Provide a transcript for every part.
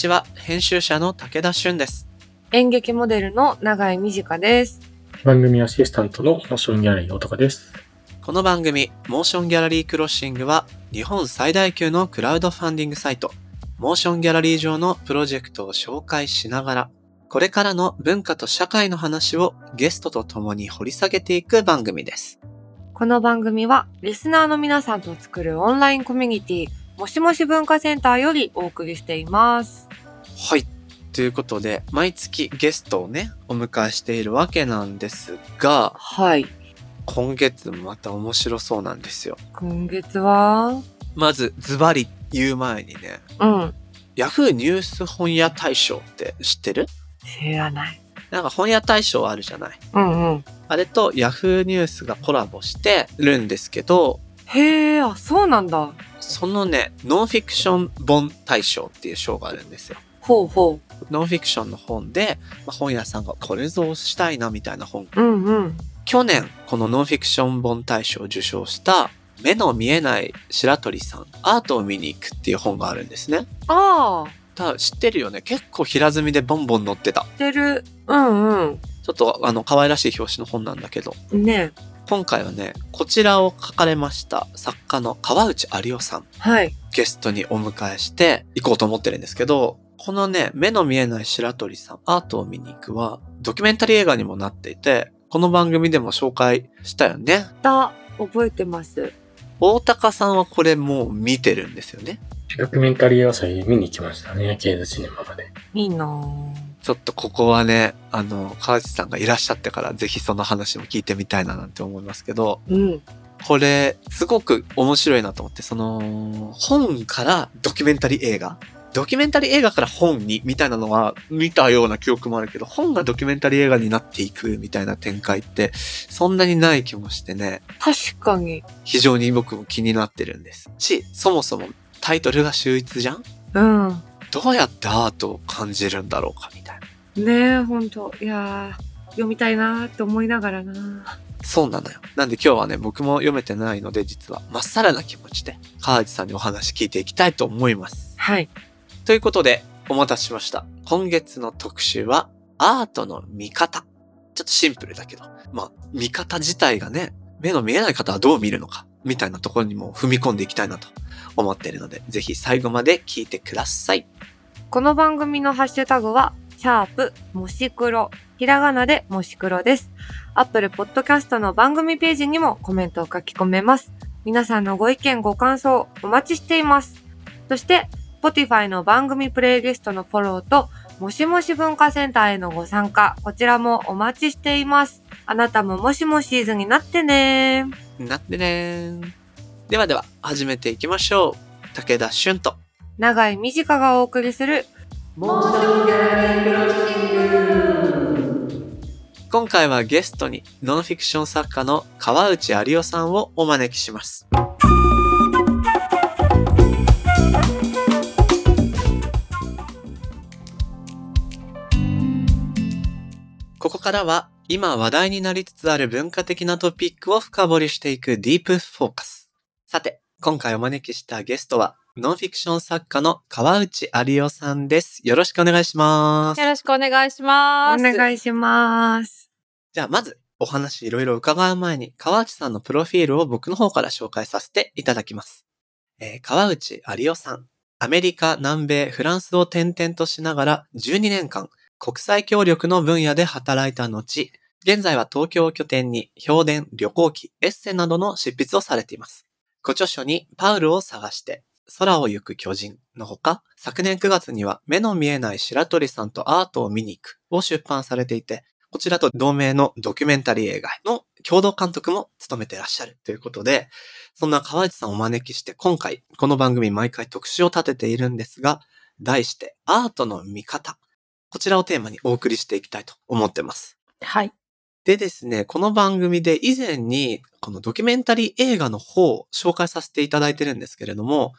ちは、編集者の武田俊です。演劇モデルの永井美智香です。番組アシスタントの MOTION GALLERY 男です。この番組、 MOTION GALLERY CROSSING は、日本最大級のクラウドファンディングサイト、 MOTION GALLERY 上のプロジェクトを紹介しながら、これからの文化と社会の話をゲストと共に掘り下げていく番組です。この番組は、リスナーの皆さんと作るオンラインコミュニティ、もしもし文化センターよりお送りしています。はい。ということで、毎月ゲストをね、お迎えしているわけなんですが、はい。今月もまた面白そうなんですよ。今月は、まず、ズバリ言う前にね、うん。Yahoo ニュース本屋大賞って知ってる？知らない。なんか本屋大賞あるじゃない？うんうん。あれと Yahoo ニュースがコラボしてるんですけど、へえ、あ、そうなんだ。そのね、ノンフィクション本大賞っていう賞があるんですよ。ほうほノンフィクションの本で、まあ、本屋さんがこれぞしたいなみたいな本。う。うんうん。去年、このノンフィクション本大賞を受賞した、目の見えない白鳥さん、アートを見に行くっていう本があるんですね。ああ、ただ知ってるよね。結構平積みでボンボン載ってた。知ってる。うんちょっとあの、可愛らしい表紙の本なんだけど、うん。ね今回はね、こちらを書かれました作家の川内有夫さん、はい。ゲストにお迎えして行こうと思ってるんですけど、このね、目の見えない白鳥さん、アートを見に行くは、ドキュメンタリー映画にもなっていて、この番組でも紹介したよね。だ、覚えてます。大高さんはこれもう見てるんですよね。ドキュメンタリー映画祭見に行きましたね、ケーズシネマまで。いいなぁ。ちょっとここはね、あの、川内さんがいらっしゃってから、ぜひその話も聞いてみたいななんて思いますけど、うん。これ、すごく面白いなと思って、その、本からドキュメンタリー映画ドキュメンタリー映画から本に、みたいなのは見たような記憶もあるけど、本がドキュメンタリー映画になっていくみたいな展開って、そんなにない気もしてね、確かに。非常に僕も気になってるんです。し、そもそもタイトルが秀逸じゃん？うん。どうやってアートを感じるんだろうかみたいな。ねえ、ほんと。いやー、読みたいなーって思いながらなそうなのよ。なんで今日はね、僕も読めてないので、実は、まっさらな気持ちで、川内さんにお話聞いていきたいと思います。はい。ということで、お待たせしました。今月の特集は、アートの見方。ちょっとシンプルだけど、まあ、見方自体がね、目の見えない方はどう見るのか、みたいなところにも踏み込んでいきたいなと思っているので、ぜひ最後まで聞いてください。この番組のハッシュタグは、シャープ、もし黒。ひらがなでもし黒です。アップルポッドキャストの番組ページにもコメントを書き込めます。皆さんのご意見、ご感想、お待ちしています。そして、Spotify の番組プレイリストのフォローと、もしもし文化センターへのご参加、こちらもお待ちしています。あなたももしもシーズンになってねなってねー。ではでは、始めていきましょう。武田俊と、長井美智香がお送りする、今回はゲストにノンフィクション作家の川内有夫さんをお招きします。からは今話題になりつつある文化的なトピックを深掘りしていくディープフォーカス。さて、今回お招きしたゲストはノンフィクション作家の川内有夫さんです。よろしくお願いします。よろしくお願いします。お願いします。じゃあ、まず、お話いろいろ伺う前に、川内さんのプロフィールを僕の方から紹介させていただきます。えー川内有夫さん。アメリカ、南米、フランスを転々としながら12年間、国際協力の分野で働いた後、現在は東京を拠点に評伝、旅行記、エッセなどの執筆をされています。ご著書にパウルを探して、空を行く巨人のほか、昨年9月には目の見えない白鳥さんとアートを見に行くを出版されていて、こちらと同名のドキュメンタリー映画の共同監督も務めていらっしゃるということで、そんな川内さんをお招きして今回この番組毎回特集を立てているんですが、題してアートの見方。こちらをテーマにお送りしていきたいと思ってます。はい。でですね、この番組で以前にこのドキュメンタリー映画の方を紹介させていただいてるんですけれども、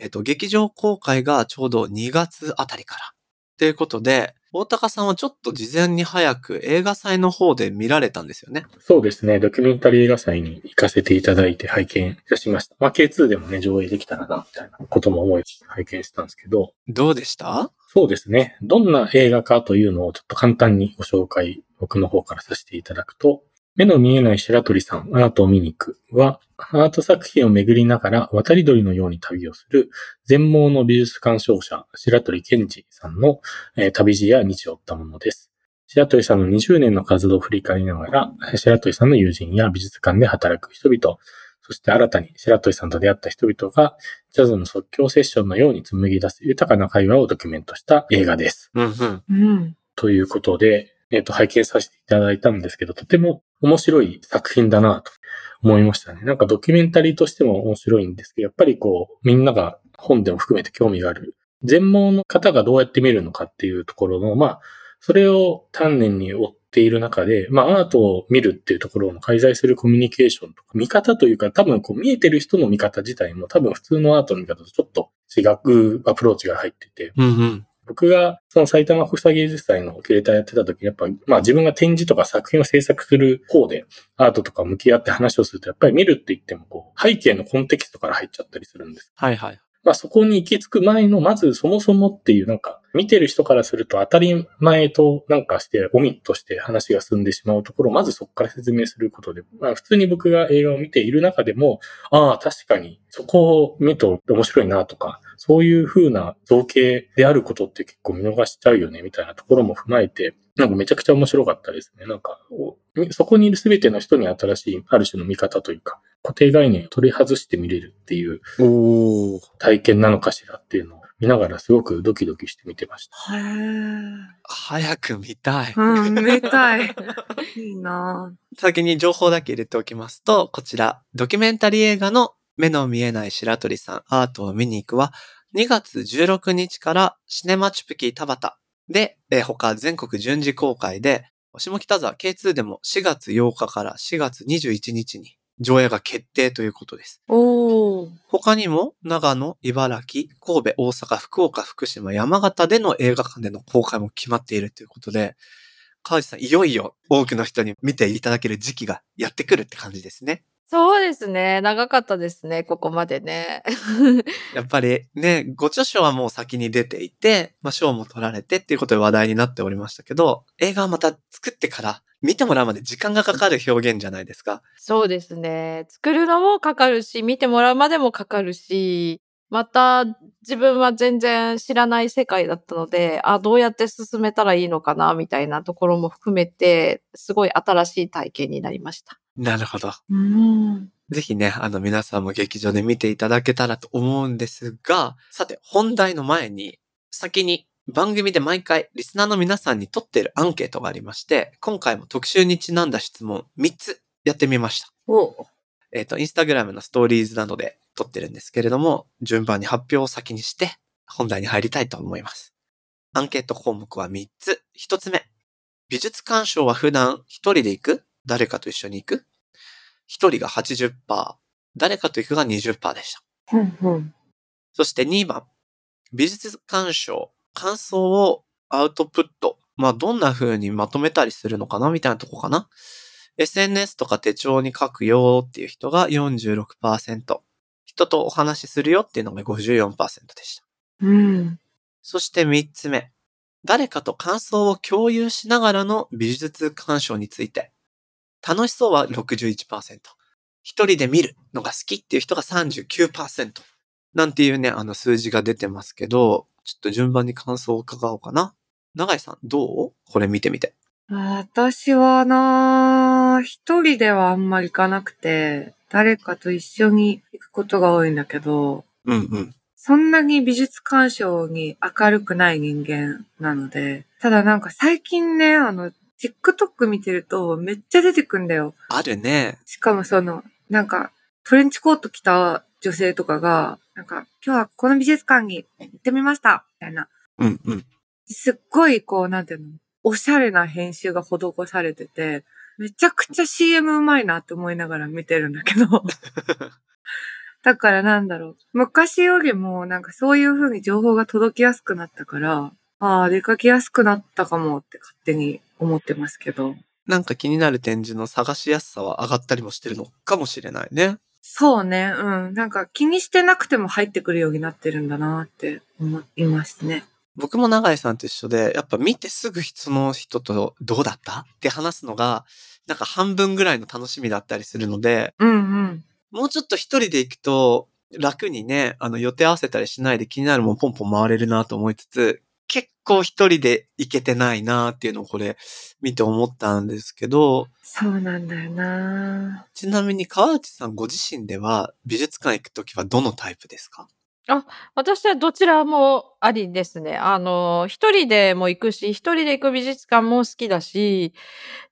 えっと、劇場公開がちょうど2月あたりから。ということで、大高さんはちょっと事前に早く映画祭の方で見られたんですよね。そうですね。ドキュメンタリー映画祭に行かせていただいて拝見いたしました。まあ、K2 でもね、上映できたらな、みたいなことも思い拝見したんですけど、どうでした？そうですね。どんな映画かというのをちょっと簡単にご紹介、僕の方からさせていただくと、目の見えない白鳥さん、アートを見に行くは、アート作品を巡りながら渡り鳥のように旅をする全盲の美術鑑賞者、白鳥健二さんの、えー旅路や日を追ったものです。白鳥さんの20年の活動を振り返りながら、白鳥さんの友人や美術館で働く人々、そして新たに白鳥さんと出会った人々が、ジャズの即興セッションのように紡ぎ出す豊かな会話をドキュメントした映画です。うんうん。うん。ということで、えっ、と、拝見させていただいたんですけど、とても面白い作品だなと思いましたね。なんかドキュメンタリーとしても面白いんですけど、やっぱりこう、みんなが本でも含めて興味がある、全盲の方がどうやって見るのかっていうところの、まあ、それを丹念に追っている中で、まあ、アートを見るっていうところの介在するコミュニケーションとか、見方というか、多分こう見えてる人の見方自体も多分普通のアートの見方とちょっと違うアプローチが入ってて、うんうん。僕がその埼玉国際芸術祭のキュレーターやってた時、やっぱ、まあ自分が展示とか作品を制作する方でアートとか向き合って話をすると、やっぱり見るって言ってもこう、背景のコンテキストから入っちゃったりするんです。はいはい。まあそこに行き着く前の、まずそもそもっていうなんか、見てる人からすると当たり前となんかして、オミットして話が進んでしまうところを、まずそこから説明することで、まあ普通に僕が映画を見ている中でも、ああ、確かにそこを見ると面白いなとか、そういう風な造形であることって結構見逃しちゃうよね、みたいなところも踏まえて、なんかめちゃくちゃ面白かったですね。なんか、おそこにいる全ての人に新しい、ある種の見方というか、固定概念を取り外して見れるっていうおー。体験なのかしらっていうのを見ながらすごくドキドキして見てました。へー。早く見たい。うん、見たい。いいな先に情報だけ入れておきますと、こちら、ドキュメンタリー映画の目の見えない白鳥さん、アートを見に行くは、2月16日からシネマチュプキー田畑で、えー他全国順次公開で、下北沢 K2 でも4月8日から4月21日に上映が決定ということです。他にも、長野、茨城、神戸、大阪、福岡、福島、山形での映画館での公開も決まっているということで、川内さん、いよいよ多くの人に見ていただける時期がやってくるって感じですね。そうですね。長かったですね。ここまでね。やっぱりね、ご著書はもう先に出ていて、まあ賞も取られてっていうことで話題になっておりましたけど、映画はまた作ってから見てもらうまで時間がかかる表現じゃないですか。そうですね。作るのもかかるし、見てもらうまでもかかるし、また自分は全然知らない世界だったので、あ、どうやって進めたらいいのかな、みたいなところも含めて、すごい新しい体験になりました。なるほど。うん。ぜひね、あの皆さんも劇場で見ていただけたらと思うんですが、さて本題の前に、先に番組で毎回リスナーの皆さんに取っているアンケートがありまして、今回も特集にちなんだ質問3つやってみました。おえっ、と、インスタグラムのストーリーズなどで撮ってるんですけれども、順番に発表を先にして、本題に入りたいと思います。アンケート項目は3つ。1つ目。美術鑑賞は普段一人で行く？誰かと一緒に行く？一人が80%、誰かと行くが20%でした。そして2番。美術鑑賞、感想をアウトプット。まあ、どんな風にまとめたりするのかなみたいなとこかな。SNS とか手帳に書くよっていう人が46%。人とお話しするよっていうのが54%でした。うん。そそして3つ目。誰かと感想を共有しながらの美術鑑賞について。楽しそうは61%。一人で見るのが好きっていう人が39%。なんていうね、あの数字が出てますけど、ちょっと順番に感想を伺おうかな。長井さん、どう？これ見てみて。私はな一人ではあんまり行かなくて、誰かと一緒に行くことが多いんだけど、うんうん。そんなに美術鑑賞に明るくない人間なので、ただなんか最近ね、あの、TikTok 見てるとめっちゃ出てくんだよ。あるね。しかもその、なんか、トレンチコート着た女性とかが、なんか、今日はこの美術館に行ってみましたみたいな。うんうん。すっごいこう、なんていうの、おしゃれな編集が施されてて、めちゃくちゃ CM うまいなって思いながら見てるんだけど。だからなんだろう。昔よりもなんかそういう風に情報が届きやすくなったから、ああ、出かけやすくなったかもって勝手に思ってますけど。なんか気になる展示の探しやすさは上がったりもしてるの？かもしれないね。そうね、うん。なんか気にしてなくても入ってくるようになってるんだなって思いますね。僕も永井さんと一緒で、やっぱ見てすぐその人とどうだった？って話すのが、なんか半分ぐらいの楽しみだったりするので、うんうん。もうちょっと一人で行くと楽にね、あの予定合わせたりしないで気になるもんポンポン回れるなと思いつつ、結構一人で行けてないなっていうのをこれ見て思ったんですけど、そうなんだよなちなみに川内さんご自身では美術館行くときはどのタイプですか？私はどちらもありですね。あの、一人でも行くし、一人で行く美術館も好きだし、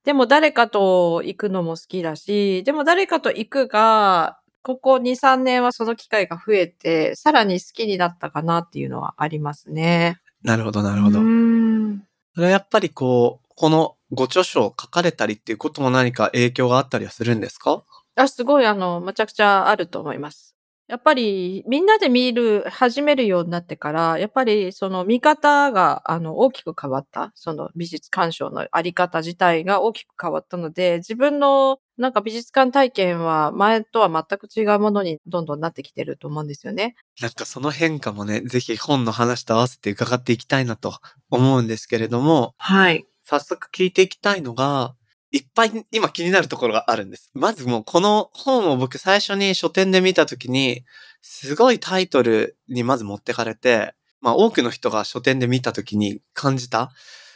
でも誰かと行くのも好きだし、でも誰かと行くが、ここ2、3年はその機会が増えて、さらに好きになったかなっていうのはありますね。なるほど、ななるほど。ん。それはやっぱりこう、このご著書を書かれたりっていうことも何か影響があったりはするんですか？あ、すごい、あの、むちゃくちゃあると思います。やっぱり、みんなで見る、始めるようになってから、やっぱり、その見方が、あの、大きく変わった。その美術鑑賞のあり方自体が大きく変わったので、自分の、なんか美術館体験は前とは全く違うものにどんどんなってきてると思うんですよね。なんかその変化もね、ぜひ本の話と合わせて伺っていきたいなと思うんですけれども、はい。早速聞いていきたいのが、いっぱい今気になるところがあるんです。まずもうこの本を僕最初に書店で見たときに、すごいタイトルにまず持ってかれて、まあ多くの人が書店で見たときに感じた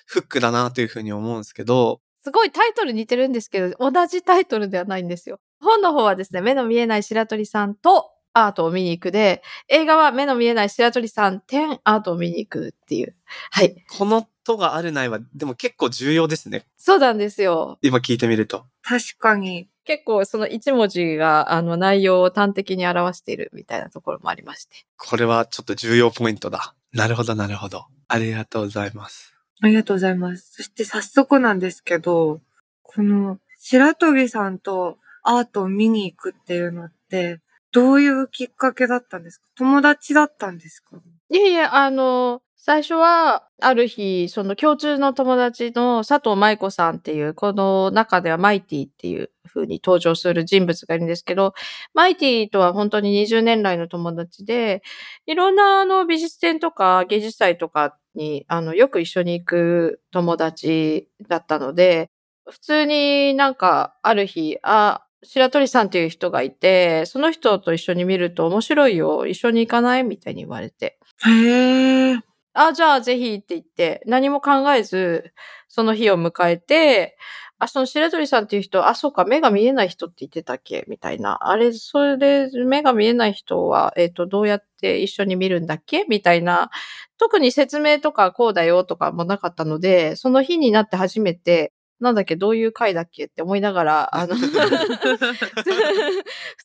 フックだなというふうに思うんですけど、すごいタイトル似てるんですけど、同じタイトルではないんですよ。本の方はですね、目の見えない白鳥さんとアートを見に行くで、映画は目の見えない白鳥さん点アートを見に行くっていう。はい。このとがあるないは、でも結構重要ですね。そうなんですよ。今聞いてみると。確かに。結構その一文字があの内容を端的に表しているみたいなところもありまして。これはちょっと重要ポイントだ。なるほど、なるほど。ありがとうございます。ありがとうございます。そして早速なんですけど、この白鳥さんとアートを見に行くっていうのって、どういうきっかけだったんですか？友達だったんですか？いえいえ、あの、最初は、ある日、その共通の友達の佐藤舞子さんっていう、この中ではマイティっていう風に登場する人物がいるんですけど、マイティとは本当に20年来の友達で、いろんなあの美術展とか芸術祭とかに、あの、よく一緒に行く友達だったので、普通になんかある日、あ、白鳥さんっていう人がいて、その人と一緒に見ると面白いよ、一緒に行かない？みたいに言われて。へー。あ、じゃあぜひって言って、何も考えず、その日を迎えて、あ、その白鳥さんっていう人、あ、そうか、目が見えない人って言ってたっけ？みたいな。あれ、それで、目が見えない人は、えっ、と、どうやって一緒に見るんだっけ？みたいな。特に説明とかこうだよとかもなかったので、その日になって初めて、なんだっけ、どういう回だっけって思いながら、あの、普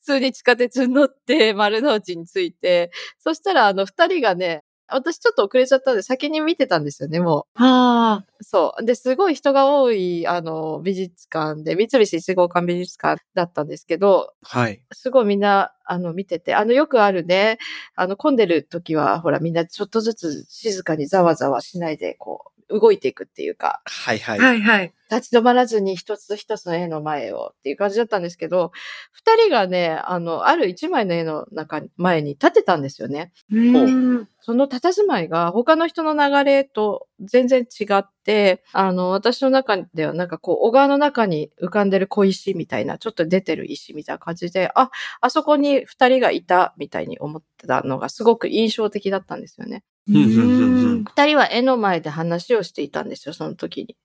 通に地下鉄に乗って丸の内に着いて、そしたらあの二人がね、私ちょっと遅れちゃったんで先に見てたんですよね、もはう。そう。で、すごい人が多い、あの、美術館で、三菱一号館美術館だったんですけど、はい。すごいみんな、あの、見てて、あの、よくあるね、あの、混んでる時は、ほら、みんなちょっとずつ静かにざわざわしないで、こう、動いていくっていうか、はいはい。はいはい。立ち止まらずに一つ一つの絵の前をっていう感じだったんですけど、二人がね、あの、ある一枚の絵の中に、前に立てたんですよね。うーん。その佇まいが他の人の流れと全然違って、あの、私の中ではなんかこう、小川の中に浮かんでる小石みたいな、ちょっと出てる石みたいな感じで、あ、あそこに二人がいたみたいに思ってたのがすごく印象的だったんですよね。二人は絵の前で話をしていたんですよ、その時に。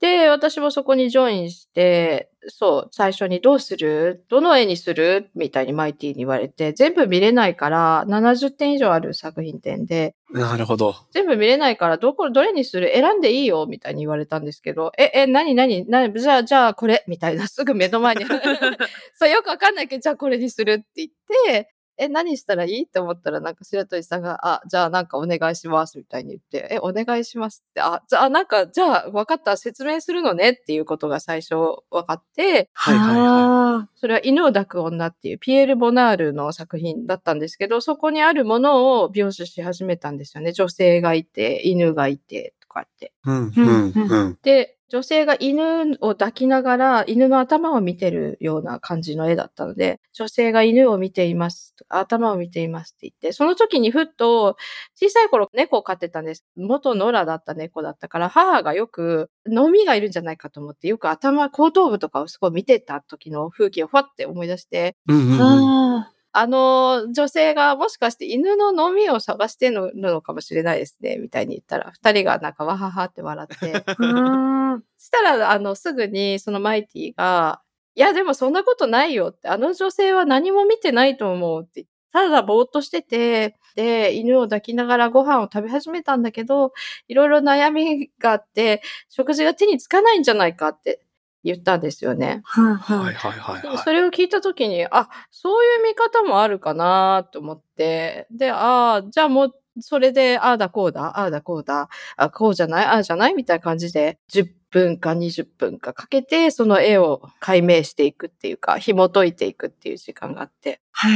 で、私もそこにジョインして、そう、最初にどうする？どの絵にする？みたいにマイティに言われて、全部見れないから、70点以上ある作品展で、なるほど。全部見れないから、どこ、どれにする？選んでいいよ？みたいに言われたんですけど、え、え、なになになにじゃあ、じゃあこれ？みたいな、すぐ目の前に。そう、よくわかんないけど、じゃあこれにするって言って、え、何したらいい？って思ったら、なんか白鳥さんが、あ、じゃあなんかお願いしますみたいに言って、え、お願いしますって、あ、じゃあなんか、じゃあ分かった、説明するのねっていうことが最初分かって、はいはいはそれは犬を抱く女っていうピエール・ボナールの作品だったんですけど、そこにあるものを描写し始めたんですよね。女性がいて、犬がいて、とかって。い。うん、うん、うん。で、女性が犬を抱きながら犬の頭を見てるような感じの絵だったので、女性が犬を見ています、頭を見ていますって言って、その時にふっと小さい頃猫を飼ってたんです。元野良だった猫だったから、母がよく飲みがいるんじゃないかと思って、よく頭、後頭部とかをすごい見てた時の風景をふわって思い出して、うん、うんうん。ああの、女性がもしかして犬の飲みを探してるのかもしれないですね、みたいに言ったら、二人がなんかわははって笑って、したら、あの、すぐにそのマイティが、いや、でもそんなことないよって、あの女性は何も見てないと思うって。ただぼーっとしてて、で、犬を抱きながらご飯を食べ始めたんだけど、いろいろ悩みがあって、食事が手につかないんじゃないかって言ったんですよね。はいははいい。はいはいはい。それを聞いたときに、あ、そういう見方もあるかなと思って、で、ああ、じゃあもう、それで、ああだこうだ、ああだこうだ、あこうじゃない、ああじゃないみたいな感じで、10分か20分かかけて、その絵を解明していくっていうか、紐解いていくっていう時間があって。へ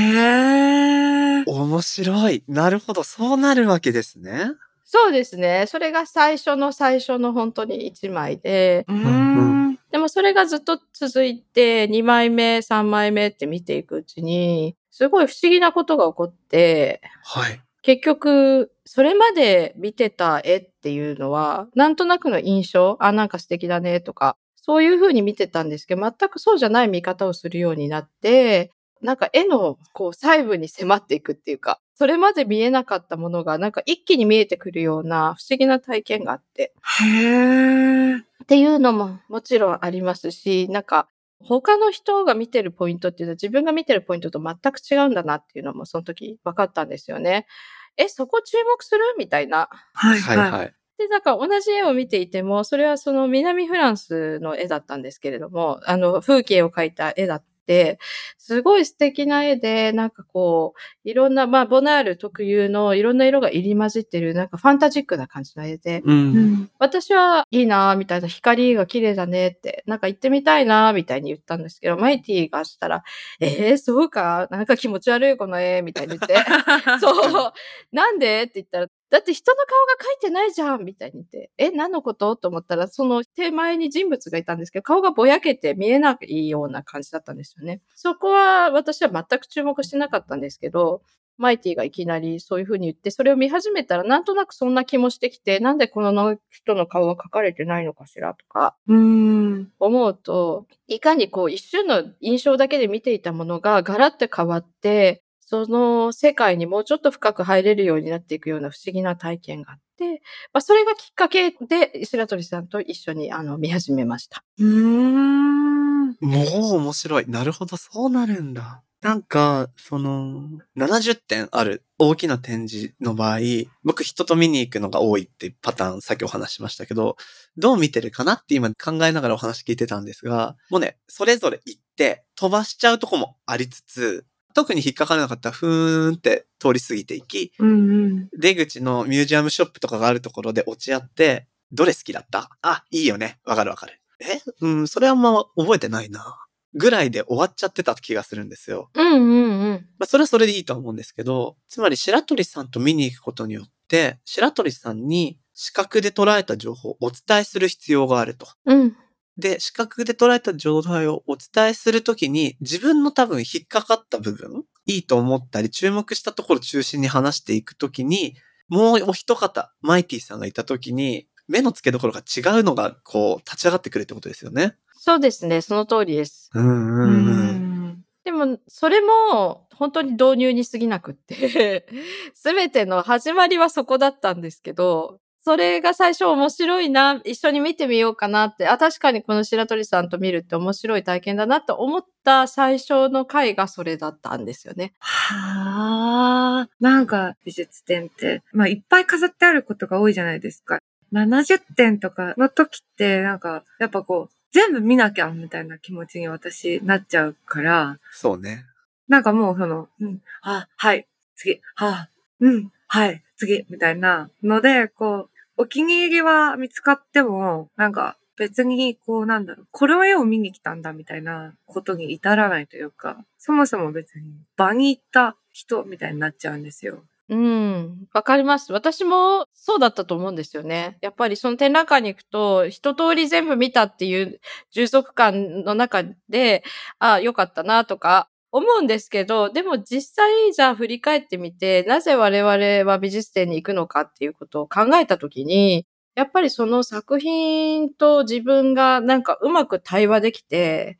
え。面白い。なるほど。そうなるわけですね。そうですね。それが最初の最初の本当に1枚で、ううんん。でもそれがずっと続いて、2枚目、3枚目って見ていくうちに、すごい不思議なことが起こって、はい。結局、それまで見てた絵っていうのは、なんとなくの印象、あ、なんか素敵だねとか、そういう風に見てたんですけど、全くそうじゃない見方をするようになって、なんか絵のこう細部に迫っていくっていうか、それまで見えなかったものがなんか一気に見えてくるような不思議な体験があって、へえ。っていうのももちろんありますし、なんか他の人が見てるポイントっていうのは自分が見てるポイントと全く違うんだなっていうのもその時分かったんですよね。え、そこ注目する？みたいな。はいはい。はいはい。で、だから同じ絵を見ていても、それはその南フランスの絵だったんですけれども、あの風景を描いた絵だって、すごい素敵な絵で、なんかこう、いろんな、まあ、ボナール特有のいろんな色が入り混じってる、なんかファンタジックな感じの絵で、う。うんん。私はいいなぁ、みたいな、光が綺麗だねって、なんか行ってみたいなぁ、みたいに言ったんですけど、マイティがしたら、えー、そうか？なんか気持ち悪い、この絵、みたいに言って、そう、なんで？って言ったら、だって人の顔が描いてないじゃんみたいに言って、え、何のこと？と思ったら、その手前に人物がいたんですけど、顔がぼやけて見えないような感じだったんですよね。そこは私は全く注目してなかったんですけど、マイティがいきなりそういう風に言って、それを見始めたらなんとなくそんな気もしてきて、なんでこの人の顔は描かれてないのかしらとかうん。思うと、いかにこう一瞬の印象だけで見ていたものがガラッと変わって、その世界にもうちょっと深く入れるようになっていくような不思議な体験があって、まあ、それがきっかけで白鳥さんと一緒にあの見始めました。うーん。もう面白い。なるほど、そうなるんだ。なんか、その、70点ある大きな展示の場合、僕人と見に行くのが多いってパターン、さっきお話しましたけど、どう見てるかなって今考えながらお話聞いてたんですが、もうね、それぞれ行って飛ばしちゃうとこもありつつ、特に引っかからなかったらふーんって通り過ぎていき、うんうん。出口のミュージアムショップとかがあるところで落ち合って、どれ好きだった？あ、いいよね。わかるわかる。え？うん、それはあんま覚えてないな。ぐらいで終わっちゃってた気がするんですよ。うんうんうん。まあ、それはそれでいいとは思うんですけど、つまり白鳥さんと見に行くことによって、白鳥さんに視覚で捉えた情報をお伝えする必要があると。うん。で、視覚で捉えた状態をお伝えするときに、自分の多分引っかかった部分、いいと思ったり、注目したところを中心に話していくときに、もうお一方、マイティさんがいたときに、目の付けどころが違うのが、こう、立ち上がってくるってことですよね。そうですね。その通りです。うんううんうん。ん。でも、それも本当に導入に過ぎなくって、すべての始まりはそこだったんですけど、それが最初面白いな、一緒に見てみようかなって、あ、確かにこの白鳥さんと見るって面白い体験だなと思った最初の回がそれだったんですよね。はあ。なんか美術展って、まあいっぱい飾ってあることが多いじゃないですか。70点とかの時って、なんか、やっぱこう、全部見なきゃみたいな気持ちに私なっちゃうから、そうね。なんかもうその、うん、あ、はい、次、はうん、はい、次、みたいなので、こう、お気に入りは見つかっても、なんか別にこうなんだろう、この絵を見に来たんだみたいなことに至らないというか、そもそも別に場に行った人みたいになっちゃうんですよ。うん。わかります。私もそうだったと思うんですよね。やっぱりその展覧会に行くと、一通り全部見たっていう充足感の中で、ああ、よかったなとか思うんですけど、でも実際じゃあ振り返ってみて、なぜ我々は美術展に行くのかっていうことを考えたときに、やっぱりその作品と自分がなんかうまく対話できて、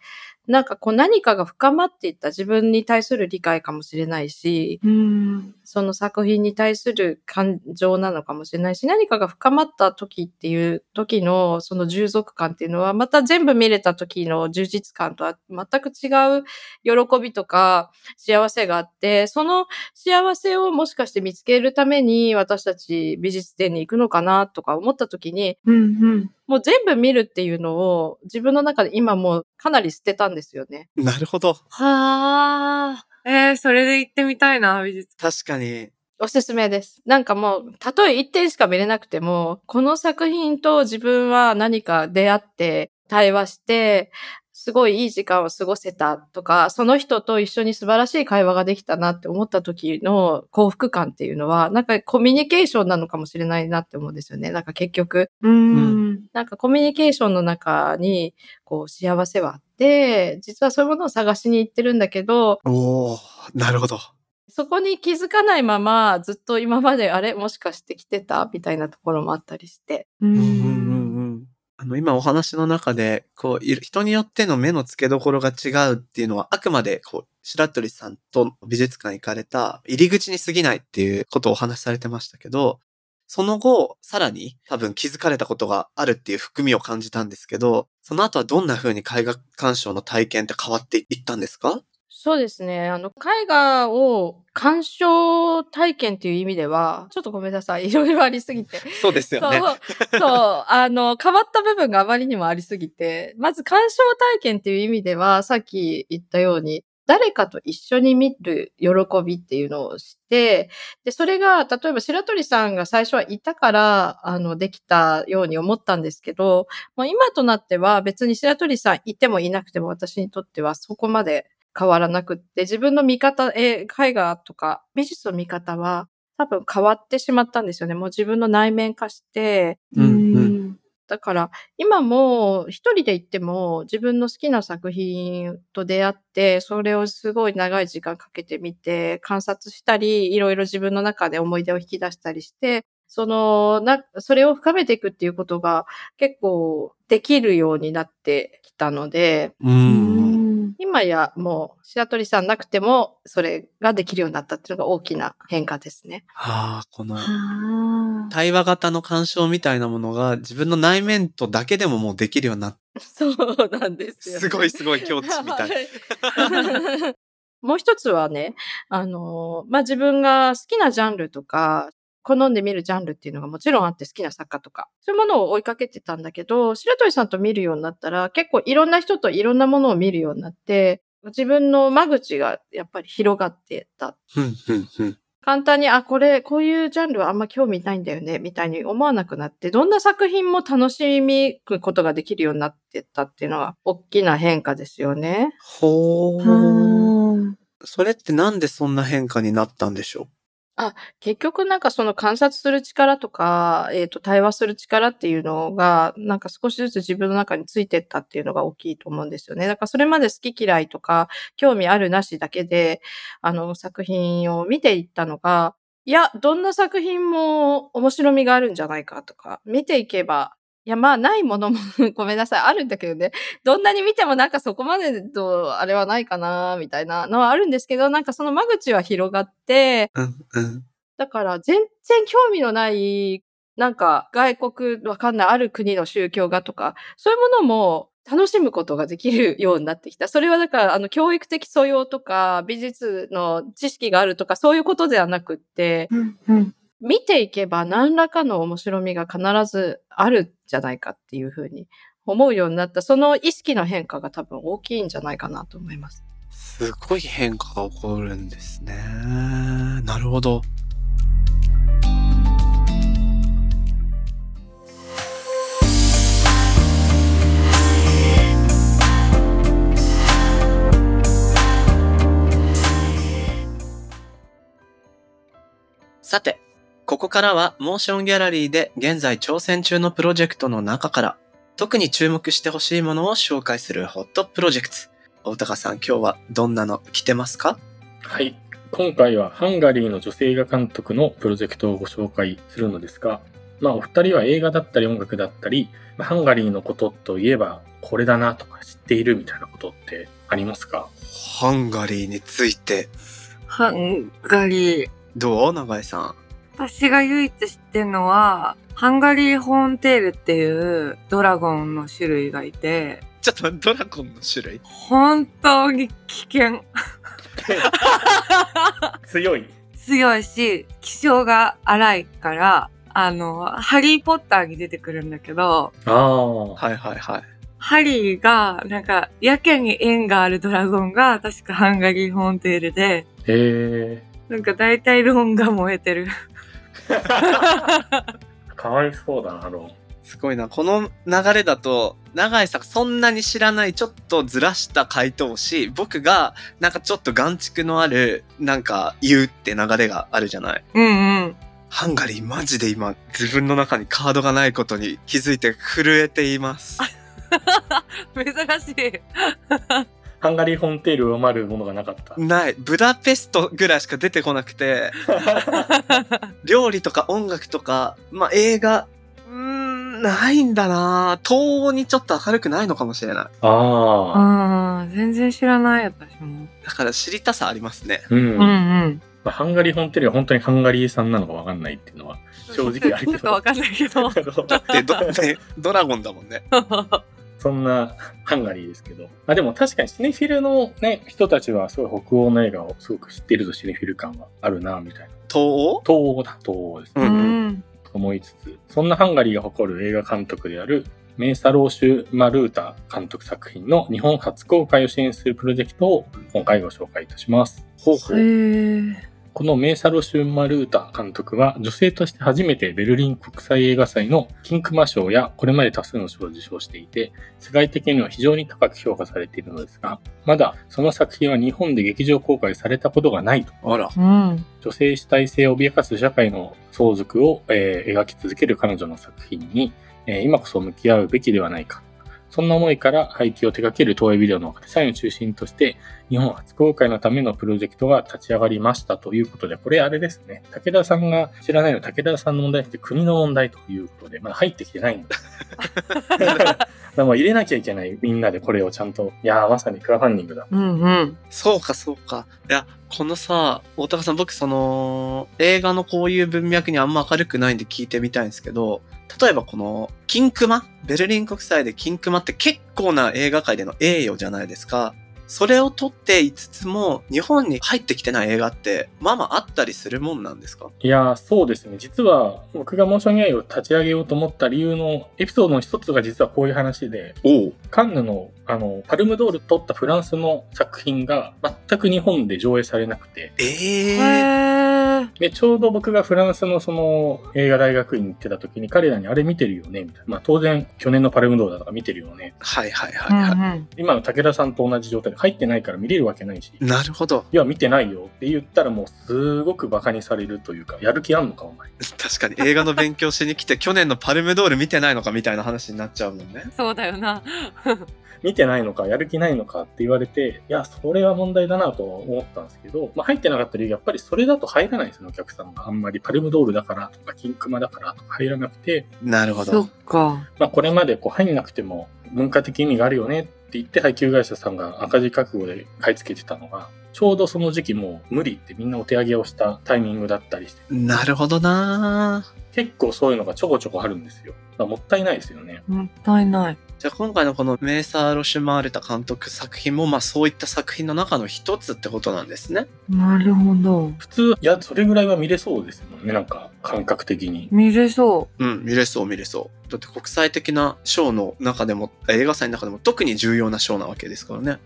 なんかこう何かが深まっていった自分に対する理解かもしれないし、うん。その作品に対する感情なのかもしれないし、何かが深まった時っていう時のその充足感っていうのは、また全部見れた時の充実感とは全く違う喜びとか幸せがあって、その幸せをもしかして見つけるために私たち美術展に行くのかなとか思った時に、うんうん。もう全部見るっていうのを自分の中で今もうかなり捨てたんですよね。なるほど。はあ。えー、それで行ってみたいな、美術確かに。おすすめです。なんかもう、たとえ一点しか見れなくても、この作品と自分は何か出会って、対話して、すごいいい時間を過ごせたとか、その人と一緒に素晴らしい会話ができたなって思った時の幸福感っていうのは、なんかコミュニケーションなのかもしれないなって思うんですよね。なんか結局、うん。なんかコミュニケーションの中に、こう幸せはあって、実はそういうものを探しに行ってるんだけど、おー、なるほど。そこに気づかないまま、ずっと今まであれ？もしかして来てた？みたいなところもあったりして。うん。あの、今お話の中で、こう、人によっての目の付けどころが違うっていうのは、あくまで、こう、白鳥さんと美術館行かれた入り口に過ぎないっていうことをお話しされてましたけど、その後、さらに多分気づかれたことがあるっていう含みを感じたんですけど、その後はどんな風に絵画鑑賞の体験って変わっていったんですか？そうですね。あの、絵画を鑑賞体験っていう意味では、ちょっとごめんなさい。いろいろありすぎて。そうですよね。そう、そう、あの、変わった部分があまりにもありすぎて、まず鑑賞体験っていう意味では、さっき言ったように、誰かと一緒に見る喜びっていうのをして、で、それが、例えば白鳥さんが最初はいたから、あの、できたように思ったんですけど、もう今となっては別に白鳥さんいてもいなくても私にとってはそこまで変わらなくって、自分の見方、えー絵画とか美術の見方は多分変わってしまったんですよね。もう自分の内面化して、うんうんだから今も一人で行っても自分の好きな作品と出会って、それをすごい長い時間かけてみて、観察したり、いろいろ自分の中で思い出を引き出したりして、その、な、それを深めていくっていうことが結構できるようになってきたので、う。うんん。今やもう白鳥さんなくてもそれができるようになったっていうのが大きな変化ですね。はあ、この、はあ。対話型の鑑賞みたいなものが自分の内面とだけでももうできるようになって、そうなんですよ、すごいすごい境地みたい もう一つはね、あの、まあ、自分が好きなジャンルとか、好んで見るジャンルっていうのがもちろんあって好きな作家とか、そういうものを追いかけてたんだけど、白鳥さんと見るようになったら、結構いろんな人といろんなものを見るようになって、自分の間口がやっぱり広がってた。簡単に、あ、これ、こういうジャンルはあんま興味ないんだよね、みたいに思わなくなって、どんな作品も楽しみくことができるようになってったっていうのは、大きな変化ですよね。ほー。はそれってなんでそんな変化になったんでしょ結局なんかその観察する力とか、えっ、と、対話する力っていうのが、なんか少しずつ自分の中についてったっていうのが大きいと思うんですよね。だからそれまで好き嫌いとか、興味あるなしだけで、あの、作品を見ていったのが、いや、どんな作品も面白みがあるんじゃないかとか、見ていけば、いや、まあ、ないものも ごめんなさい、あるんだけどね。どんなに見てもなんかそこまでと、あれはないかな、みたいなのはあるんですけど、なんかその間口は広がって、ううん、うん。だから全然興味のない、なんか外国わかんないある国の宗教画とか、そういうものも楽しむことができるようになってきた。それはだから、あの、教育的素養とか、美術の知識があるとか、そういうことではなくって、うんうん。見ていけば何らかの面白みが必ずあるんじゃないかっていうふうに思うようになった、その意識の変化が多分大きいんじゃないかなと思います。すごい変化が起こるんですね。なるほど。さて、ここからはモーションギャラリーで現在挑戦中のプロジェクトの中から特に注目してほしいものを紹介するホットプロジェクト。大高さん、今日はどんなの来てますか？はい。今回はハンガリーの女性映画監督のプロジェクトをご紹介するのですが、まあお二人は映画だったり音楽だったり、まあハンガリーのことといえばこれだなとか知っているみたいなことってありますか？ハンガリーについて、ハンガリー。どう？長井さん。私が唯一知ってるのは、ハンガリーホーンテールっていうドラゴンの種類がいて、ちょっとドラゴンの種類？本当に危険。強い。強いし、気性が荒いから、あの、ハリーポッターに出てくるんだけど、ああ。はいはいはい。ハリーが、なんか、やけに縁があるドラゴンが、確かハンガリーホーンテールで、へえ。なんか大体ロンが燃えてる。かわいそうだな、ロン。すごいな。この流れだと、長井さんそんなに知らないちょっとずらした回答をし、僕がなんかちょっと眼蓄のある、なんか言うって流れがあるじゃない？うんうん。ハンガリーマジで今自分の中にカードがないことに気づいて震えています。珍しい。ハンガリーホンテールを上回るものがなかった。ない。ブダペストぐらいしか出てこなくて、料理とか音楽とか、まあ映画、うーん、ないんだな東欧にちょっと明るくないのかもしれない。ああ。ああ、全然知らない、私も。だから知りたさありますね。うん。うんまうん。あ、ハンガリーホンテールは本当にハンガリー産なのかわかんないっていうのは正直あり なんかわかんないけど。で、ど、ね、ドラゴンだもんね。そんなハンガリーですけど。あ、でも確かにシネフィルのね、人たちはすごい北欧の映画をすごく知っているとシネフィル感はあるな、みたいな。東欧？東欧だ、東欧ですうね。うんん。思いつつ、そんなハンガリーが誇る映画監督であるメーサローシュ・マルータ監督作品の日本初公開を支援するプロジェクトを今回ご紹介いたします。ほうほへえ。このメーサロシュ・マルータ監督は女性として初めてベルリン国際映画祭の金熊賞やこれまで多数の賞を受賞していて、世界的には非常に高く評価されているのですが、まだその作品は日本で劇場公開されたことがないと。あら。うん。女性主体性を脅かす社会の相続を、えー描き続ける彼女の作品に、えー今こそ向き合うべきではないか。そんな思いから配給を手掛ける東映ビデオの社員を中心として、日本初公開のためのプロジェクトが立ち上がりましたということで、これあれですね。武田さんが知らないの武田さんの問題って国の問題ということで、まだ入ってきてないんです らもう入れなきゃいけない、みんなでこれをちゃんと。いやー、まさにクラファンディングだ。うんうん。そうか、そうか。いや、このさ、大高さん、僕、その、映画のこういう文脈にあんま明るくないんで聞いてみたいんですけど、例えばこの、金熊ベルリン国際で金熊って結構な映画界での栄誉じゃないですか。それを取っていつつも、日本に入ってきてない映画って、まあまああったりするもんなんですか？いやー、そうですね。実は、僕がモーション AI を立ち上げようと思った理由のエピソードの一つが実はこういう話で。カンヌの、あの、パルムドール撮ったフランスの作品が全く日本で上映されなくて、えへええ。で、ちょうど僕がフランスのその映画大学院に行ってた時に彼らにあれ見てるよねみたいな。まあ当然去年のパルムドールだとか見てるよね。はいはいうはいはい。んうん。今の武田さんと同じ状態で入ってないから見れるわけないし。なるほど。いや、見てないよって言ったらもうすごく馬鹿にされるというか、やる気あんのかお前。確かに映画の勉強しに来て、去年のパルムドール見てないのかみたいな話になっちゃうもんね。そうだよな。見てないのか、やる気ないのかって言われて、いや、それは問題だなと思ったんですけど、まあ入ってなかった理由、やっぱりそれだと入らないんですよね、お客さんが。あんまりパルムドールだからとか、金熊だからとか入らなくて、なるほどそっ。か。まあこれまでこう入んなくても文化的意味があるよねって言って配給会社さんが赤字覚悟で買い付けてたのが、ちょうどその時期もう無理ってみんなお手上げをしたタイミングだったりして、なるほどな結構そういうのがちょこちょこあるんですよ。だからもったいないですよね。もったいない。じゃあ今回のこのメーサー・ロシュマールタ監督作品もまあそういった作品の中の一つってことなんですね。なるほど。普通、いや、それぐらいは見れそうですもんね、なんか感覚的に。見れそうん、見れそう見れそう。だって国際的な賞の中でも、映画祭の中でも特に重要な賞なわけですからね。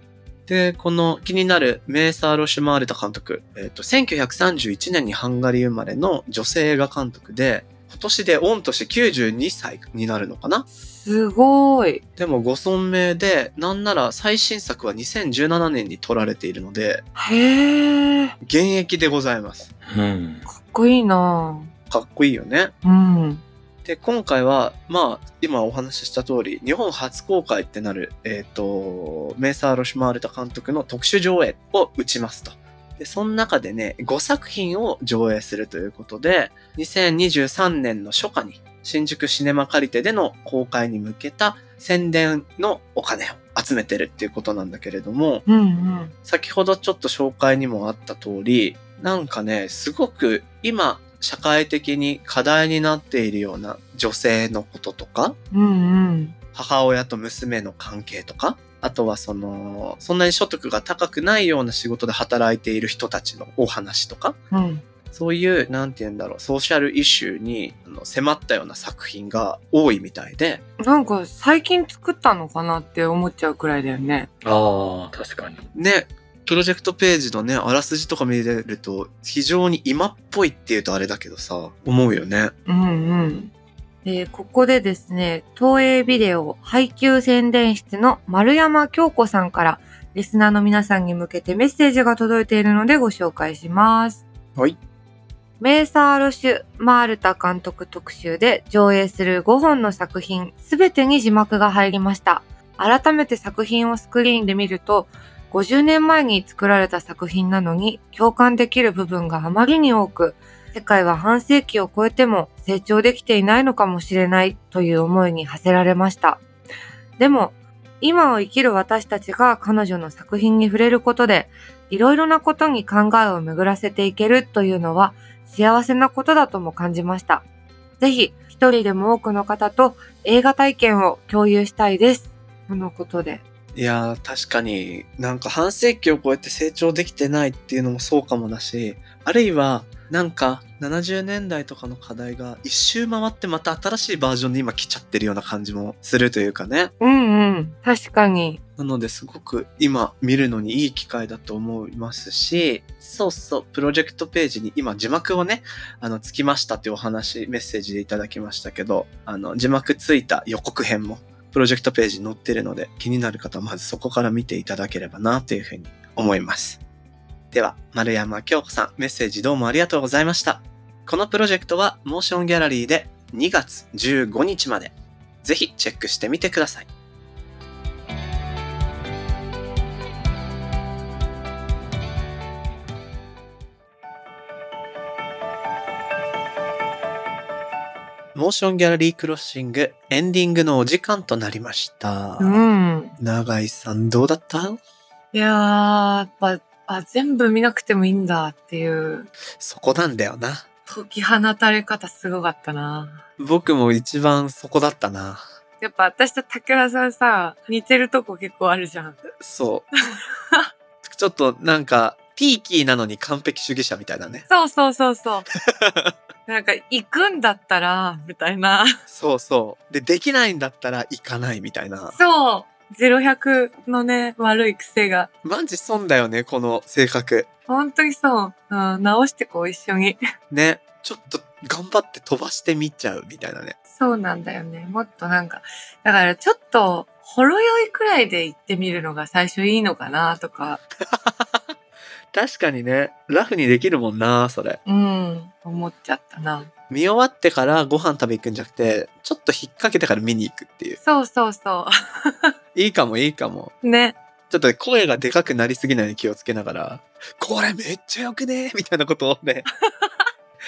で、この気になるメーサー・ロシュマールタ監督、えっ、と、1931年にハンガリー生まれの女性映画監督で、今年で御年92歳になるのかな？すごい。でもご存命で、なんなら最新作は2017年に撮られているので、へえ。現役でございます。うん。かっこいいなかっこいいよね。うん。で、今回は、まあ、今お話しした通り、日本初公開ってなる、えっ、と、メーサー・ロシュマールタ監督の特殊上映を打ちますと。で、その中でね、5作品を上映するということで、2023年の初夏に、新宿シネマカリテでの公開に向けた宣伝のお金を集めてるっていうことなんだけれども、うんうん。先ほどちょっと紹介にもあった通り、なんかね、すごく今、社会的に課題になっているような女性のこととか、うんうん。母親と娘の関係とか、あとはその、そんなに所得が高くないような仕事で働いている人たちのお話とか、うん。そういう、なんて言うんだろう、ソーシャルイシューにあの迫ったような作品が多いみたいで、なんか最近作ったのかなって思っちゃうくらいだよね。ああ、確かに。ね、プロジェクトページのね、あらすじとか見れると、非常に今っぽいっていうとあれだけどさ、思うよね。うんうん。で、ここでですね、東映ビデオ配給宣伝室の丸山京子さんから、リスナーの皆さんに向けてメッセージが届いているのでご紹介します。はい。メーサー・ロシュ・マールタ監督特集で上映する5本の作品すべてに字幕が入りました。改めて作品をスクリーンで見ると、50年前に作られた作品なのに共感できる部分があまりに多く、世界は半世紀を超えても成長できていないのかもしれないという思いに馳せられました。でも、今を生きる私たちが彼女の作品に触れることで、いろいろなことに考えを巡らせていけるというのは幸せなことだとも感じました。ぜひ、一人でも多くの方と映画体験を共有したいです。とのことで。いや、確かになんか半世紀を超えて成長できてないっていうのもそうかもだし、あるいはなんか70年代とかの課題が一周回ってまた新しいバージョンで今来ちゃってるような感じもするというかね。うんうん。確かに。なのですごく今見るのにいい機会だと思いますし、そうそう、プロジェクトページに今字幕をね、あの、つきましたっていうお話、メッセージでいただきましたけど、あの、字幕ついた予告編もプロジェクトページに載ってるので、気になる方はまずそこから見ていただければなというふうに思います。では、丸山京子さん、メッセージどうもありがとうございました。このプロジェクトは、モーションギャラリーで2月15日まで、ぜひチェックしてみてください。モーションギャラリークロッシングエンディングのお時間となりました。うん。永井さんどうだった？いやー、やっぱ、あ、全部見なくてもいいんだっていう、そこなんだよな。解き放たれ方すごかったな。僕も一番そこだったな。やっぱ私と竹原さんさ、似てるとこ結構あるじゃん。そう。ちょっとなんか、ピーキーなのに完璧主義者みたいなね。そうそうそうそう。なんか、行くんだったら、みたいな。そうそう。で、できないんだったら行かないみたいな。そう。0100のね、悪い癖が。マジ損だよね、この性格。本当にそう。うん、直してこう、一緒に。ね。ちょっと頑張って飛ばしてみちゃうみたいなね。そうなんだよね。もっとなんか、だからちょっと、ほろ酔いくらいで行ってみるのが最初いいのかなとか、確かにね、ラフにできるもんな、それ。うん、思っちゃったな。見終わってからご飯食べ行くんじゃなくて、ちょっと引っ掛けてから見に行くっていう。そうそうそいいかもいいかも。う。ね。ちょっと声がでかくなりすぎないように気をつけながら、これめっちゃよくねみたいなことをね、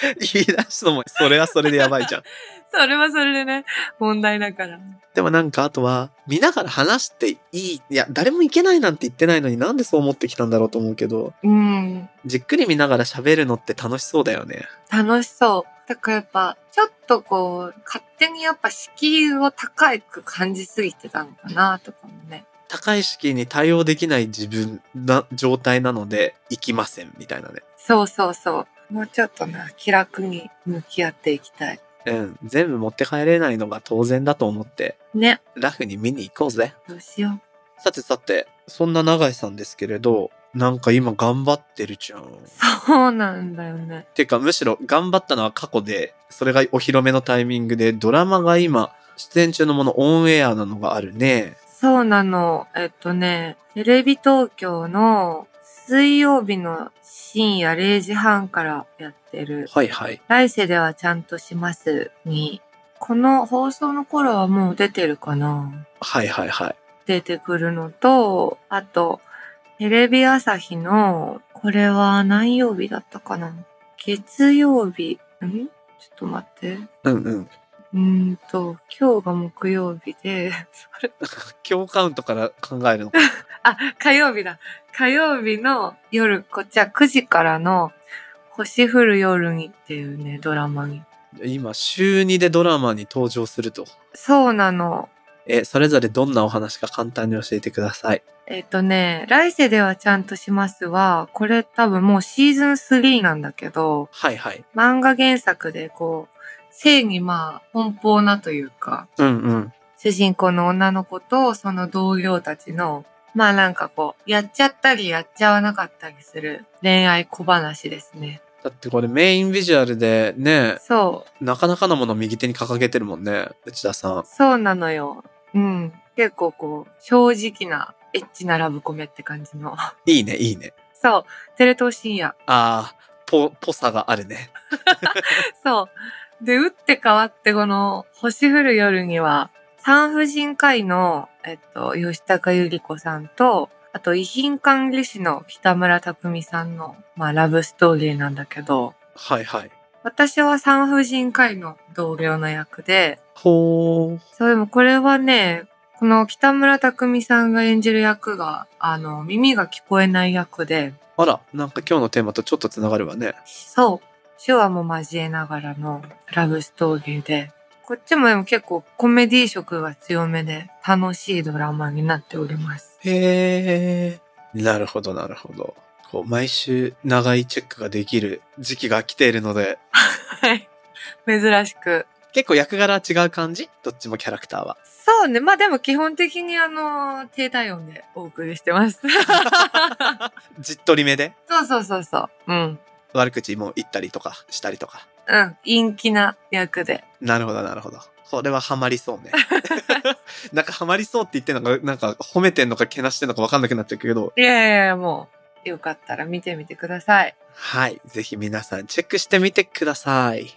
言い出すのも、それはそれでやばいじゃん。それはそれでね、問題だから。でもなんかあとは、見ながら話していい。いや、誰もいけないなんて言ってないのになんでそう思ってきたんだろうと思うけど、うん。じっくり見ながら喋るのって楽しそうだよね。楽しそう。だからやっぱ、ちょっとこう、勝手にやっぱ敷居を高く感じすぎてたのかなとかもね。高い式に対応できない自分な状態なので、行きません、みたいなね。そうそうそう。もうちょっとな、気楽に向き合っていきたい。うん。全部持って帰れないのが当然だと思って、ね。ラフに見に行こうぜ。どうしよさてさて、そんな永井さんですけれど、なんか今頑張ってるじゃん。そうなんだよね。てか、むしろ頑張ったのは過去で、それがお披露目のタイミングで、ドラマが今、出演中のものオンエアなのがあるね。そうなの。えっとね、テレビ東京の水曜日の深夜0時半からやってる、はいはい。来世ではちゃんとしますに、この放送の頃はもう出てるかなはいはいはい。出てくるのと、あと、テレビ朝日の、これは何曜日だったかな？月曜日、ん？ちょっと待って。うんうん。うーんと、今日が木曜日で、そ れ今日カウントから考えるの？か。あ、火曜日だ。火曜日の夜、こっちは9時からの星降る夜にっていうね、ドラマに。今、週2でドラマに登場すると。そうなの。え、それぞれどんなお話か簡単に教えてください。えっ、とね、来世ではちゃんとしますは、これ多分もうシーズン3なんだけど、はいはい。漫画原作でこう、正にまあ、奔放なというか、うんうん。主人公の女の子とその同僚たちの、まあなんかこう、やっちゃったりやっちゃわなかったりする恋愛小話ですね。だってこれメインビジュアルでね、そう、なかなかのもの右手に掲げてるもんね、内田さん。そうなのよ。うん。結構こう、正直な、エッチなラブコメって感じの。いいね、いいね。そう、テレ東深夜。あー、ぽ、ぽさがあるね。そう。で、打って変わってこの、星降る夜には、産婦人科医の、えっと、吉高由里子さんと、あと、遺品管理士の北村匠海さんの、まあ、ラブストーリーなんだけど、はいはい。私は産婦人科医の同僚の役で、ほー。そう、でもこれはね、この北村匠海さんが演じる役が、あの、耳が聞こえない役で、あら、なんか今日のテーマとちょっとつながるわね。そう、手話も交えながらのラブストーリーで、こっちもでも結構コメディ色が強めで楽しいドラマになっております。へー。なるほど、なるほど。こう、毎週長いチェックができる時期が来ているので、はい。珍しく。結構役柄は違う感じ？どっちもキャラクターは。そうね。まあでも基本的にあの、低体温でお送りしてます。じっとりめで？そうそうそうそう。うん。悪口も言ったりとかしたりとか。うん。陰気な役で。なるほど、なるほど。これはハマりそうね。なんかハマりそうって言ってんのか、なんか褒めてんのかけなしてんのかわかんなくなっちゃうけど、いやいやいや、もう、よかったら見てみてください。はい。ぜひ皆さんチェックしてみてください。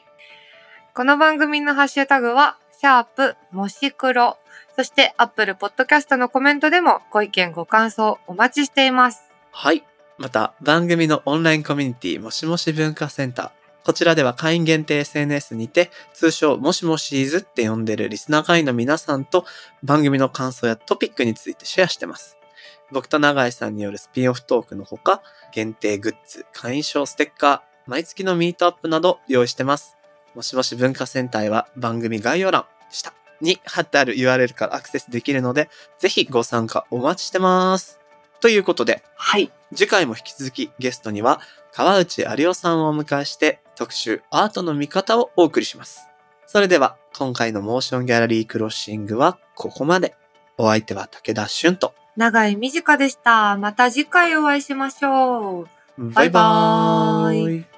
この番組のハッシュタグは、シャープもし黒。そして、アップルポッドキャストのコメントでもご意見ご感想お待ちしています。はい。また、番組のオンラインコミュニティ、もしもし文化センター。こちらでは会員限定 SNS にて、通称もしもしーずって呼んでるリスナー会員の皆さんと番組の感想やトピックについてシェアしてます。僕と永井さんによるスピンオフトークのほか、限定グッズ、会員証ステッカー、毎月のミートアップなど用意してます。もしもし文化センターへは番組概要欄下に貼ってある URL からアクセスできるので、ぜひご参加お待ちしてます。ということで、はい。次回も引き続きゲストには川内有夫さんをお迎えして特集アートの見方をお送りします。それでは今回のモーションギャラリークロッシングはここまで。お相手は武田俊と。長井美佳でした。また次回お会いしましょう。バイバーイ。